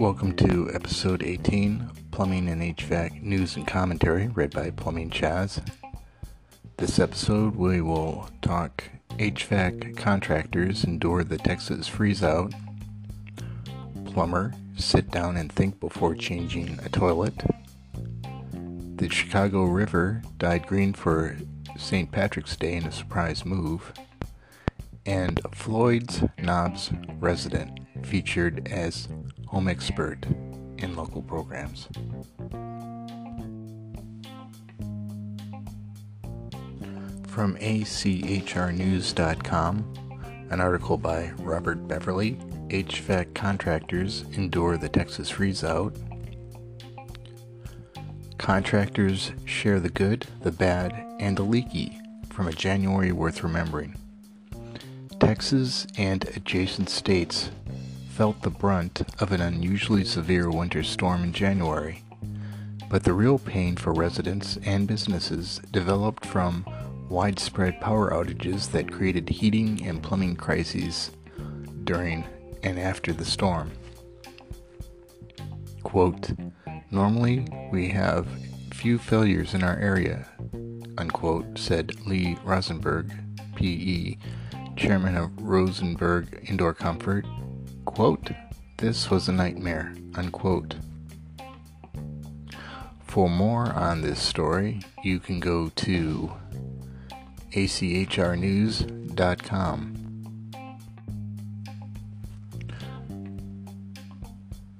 Welcome to episode 18 Plumbing and HVAC News and Commentary, read by Plumbing Chaz. This episode, we will talk HVAC contractors endure the Texas freeze out, plumber sit down and think before changing a toilet, the Chicago River dyed green for St. Patrick's Day in a surprise move, and Floyd's Knobs resident featured as home expert in local programs. From ACHRnews.com, an article by Robert Beverly HVAC contractors endure the Texas freeze out. Contractors share the good, the bad, and the leaky from a January worth remembering. Texas and adjacent states felt the brunt of an unusually severe winter storm in January, but the real pain for residents and businesses developed from widespread power outages that created heating and plumbing crises during and after the storm. Quote, Normally, we have few failures in our area, unquote, said Lee Rosenberg, PE, chairman of Rosenberg Indoor Comfort Quote, this was a nightmare, unquote. For more on this story, you can go to achrnews.com.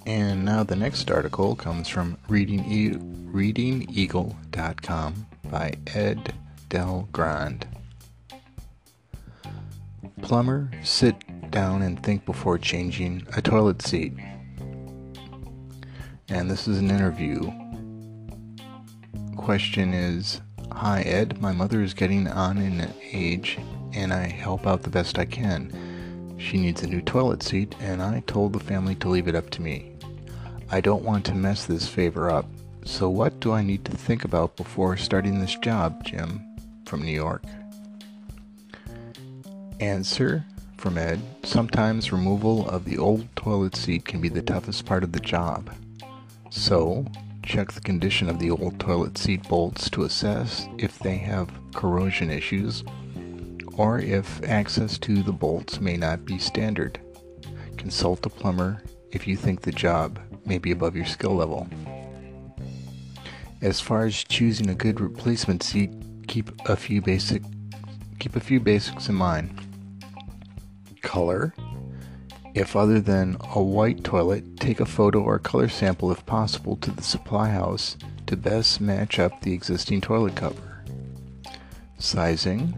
And now the next article comes from reading e- readingeagle.com by Ed Del Grande. Plumber, sit down and think before changing a toilet seat. And this is an interview. Question is Hi, Ed. My mother is getting on in age, and I help out the best I can. She needs a new toilet seat, and I told the family to leave it up to me. I don't want to mess this favor up. So, what do I need to think about before starting this job, Jim? From New York. Answer from Ed, sometimes removal of the old toilet seat can be the toughest part of the job. So, check the condition of the old toilet seat bolts to assess if they have corrosion issues or if access to the bolts may not be standard. Consult a plumber if you think the job may be above your skill level. As far as choosing a good replacement seat, keep a few basic keep a few basics in mind color. If other than a white toilet, take a photo or color sample if possible to the supply house to best match up the existing toilet cover. Sizing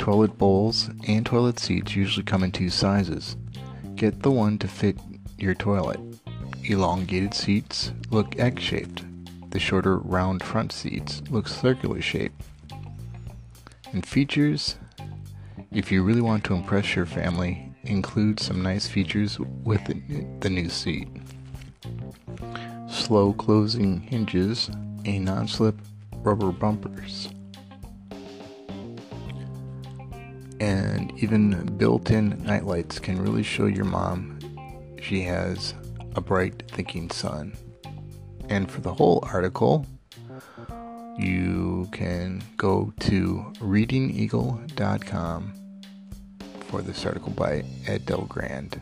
Toilet bowls and toilet seats usually come in two sizes. Get the one to fit your toilet. Elongated seats look egg shaped. The shorter round front seats look circular shaped. And features if you really want to impress your family, include some nice features with the new seat. Slow closing hinges, a non slip rubber bumpers, and even built in nightlights can really show your mom she has a bright thinking son. And for the whole article, you can go to readingeagle.com for this article by Ed Del Grande.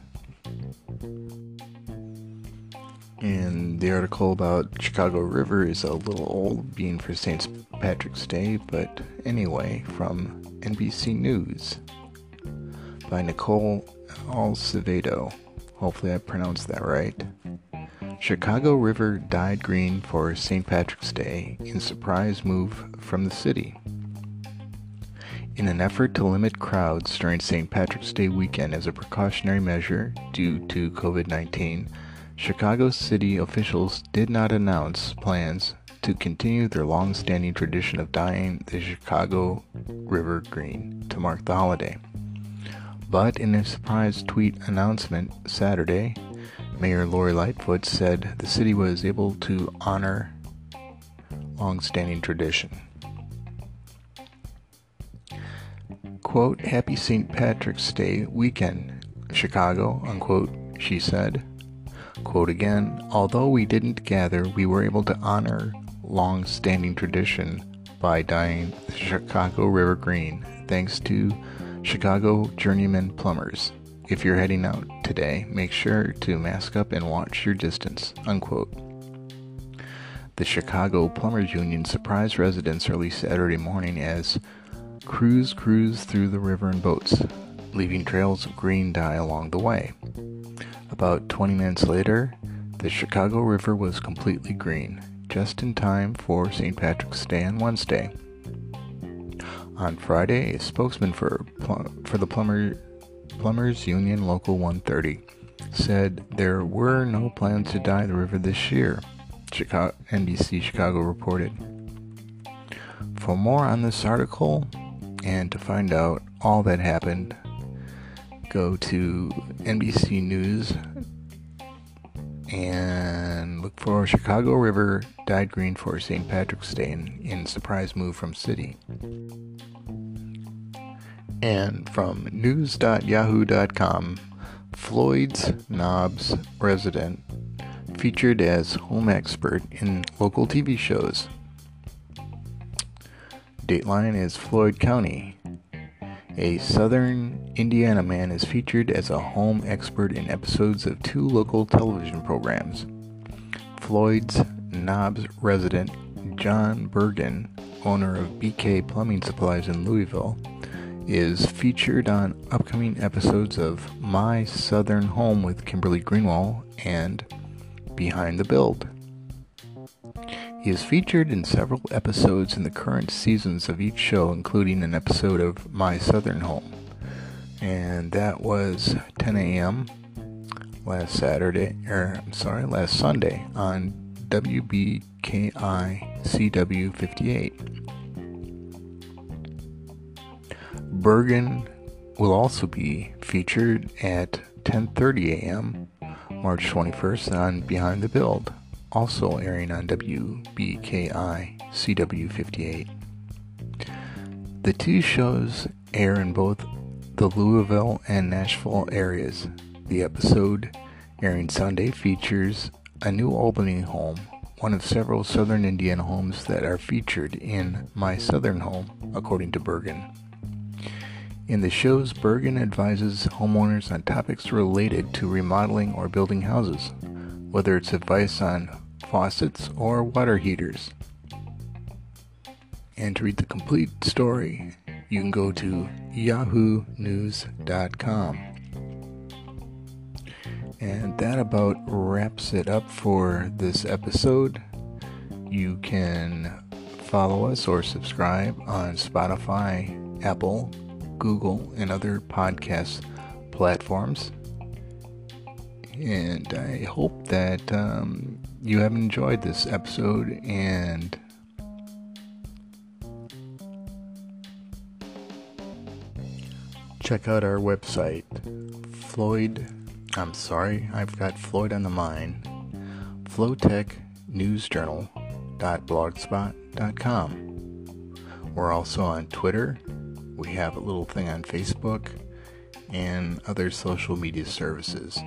And the article about Chicago River is a little old, being for St. Patrick's Day, but anyway, from NBC News by Nicole Acevedo. Hopefully, I pronounced that right. Chicago River dyed green for St. Patrick's Day in surprise move from the city. In an effort to limit crowds during St. Patrick's Day weekend as a precautionary measure due to COVID 19, Chicago city officials did not announce plans to continue their long standing tradition of dyeing the Chicago River green to mark the holiday. But in a surprise tweet announcement Saturday, Mayor Lori Lightfoot said the city was able to honor long standing tradition. quote, Happy St. Patrick's Day weekend, Chicago, unquote, she said. Quote again, although we didn't gather, we were able to honor long standing tradition by dyeing the Chicago River green, thanks to Chicago journeyman plumbers. If you're heading out today, make sure to mask up and watch your distance. Unquote. The Chicago Plumbers Union surprised residents early Saturday morning as crews cruised through the river in boats, leaving trails of green dye along the way. About 20 minutes later, the Chicago River was completely green, just in time for St. Patrick's Day on Wednesday. On Friday, a spokesman for, for the Plumber, Plumbers Union Local 130 said there were no plans to dye the river this year, Chicago, NBC Chicago reported. For more on this article and to find out all that happened, go to NBC News and look for Chicago River dyed green for St. Patrick's Day in, in surprise move from City. And from news.yahoo.com, Floyd's Knobs resident featured as home expert in local TV shows. Dateline is Floyd County. A southern Indiana man is featured as a home expert in episodes of two local television programs. Floyd's Knobs resident John Bergen, owner of BK Plumbing Supplies in Louisville, is featured on upcoming episodes of My Southern Home with Kimberly Greenwald and Behind the Build. He is featured in several episodes in the current seasons of each show, including an episode of My Southern Home. And that was 10 a.m. last Saturday, or I'm sorry, last Sunday on WBKI CW 58. Bergen will also be featured at 10:30 a.m. March 21st on Behind the Build also airing on WBKI CW 58. The two shows air in both the Louisville and Nashville areas. The episode, airing Sunday, features a new Albany home, one of several southern Indian homes that are featured in My Southern Home, according to Bergen. In the shows, Bergen advises homeowners on topics related to remodeling or building houses whether it's advice on faucets or water heaters. And to read the complete story, you can go to yahoonews.com. And that about wraps it up for this episode. You can follow us or subscribe on Spotify, Apple, Google, and other podcast platforms. And I hope that um, you have enjoyed this episode and check out our website Floyd I'm sorry I've got Floyd on the mind flowtechnewsjournal.blogspot.com We're also on Twitter we have a little thing on Facebook and other social media services.